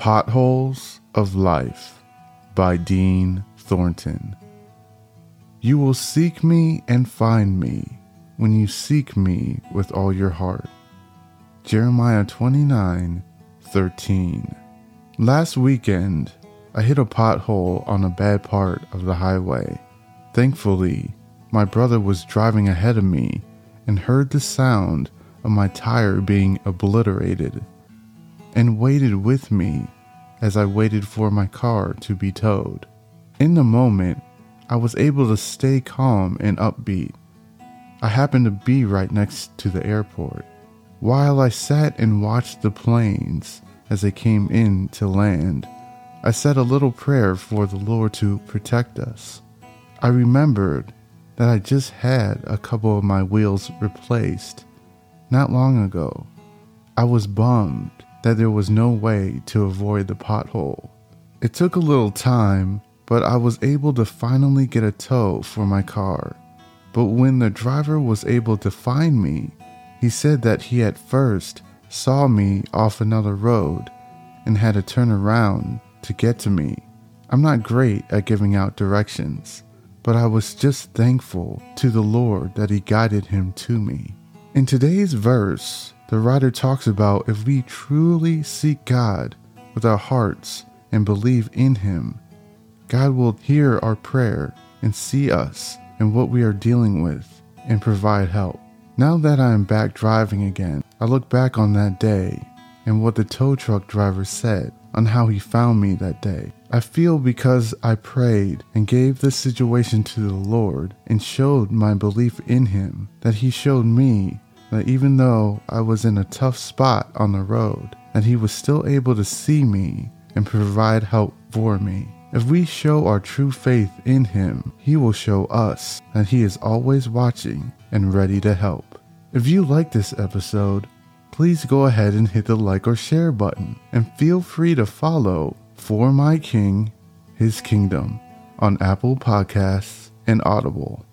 Potholes of Life by Dean Thornton. You will seek me and find me when you seek me with all your heart. Jeremiah 29 13. Last weekend, I hit a pothole on a bad part of the highway. Thankfully, my brother was driving ahead of me and heard the sound of my tire being obliterated and waited with me as I waited for my car to be towed. In the moment, I was able to stay calm and upbeat. I happened to be right next to the airport. While I sat and watched the planes as they came in to land, I said a little prayer for the Lord to protect us. I remembered that I just had a couple of my wheels replaced not long ago. I was bummed that there was no way to avoid the pothole. It took a little time, but I was able to finally get a tow for my car. But when the driver was able to find me, he said that he at first saw me off another road and had to turn around to get to me. I'm not great at giving out directions, but I was just thankful to the Lord that He guided him to me. In today's verse, the writer talks about if we truly seek God with our hearts and believe in Him, God will hear our prayer and see us and what we are dealing with and provide help. Now that I am back driving again, I look back on that day and what the tow truck driver said on how he found me that day. I feel because I prayed and gave the situation to the Lord and showed my belief in Him that He showed me that even though I was in a tough spot on the road, that He was still able to see me and provide help for me. If we show our true faith in Him, He will show us that He is always watching and ready to help. If you like this episode, please go ahead and hit the like or share button and feel free to follow For My King, His Kingdom on Apple Podcasts and Audible.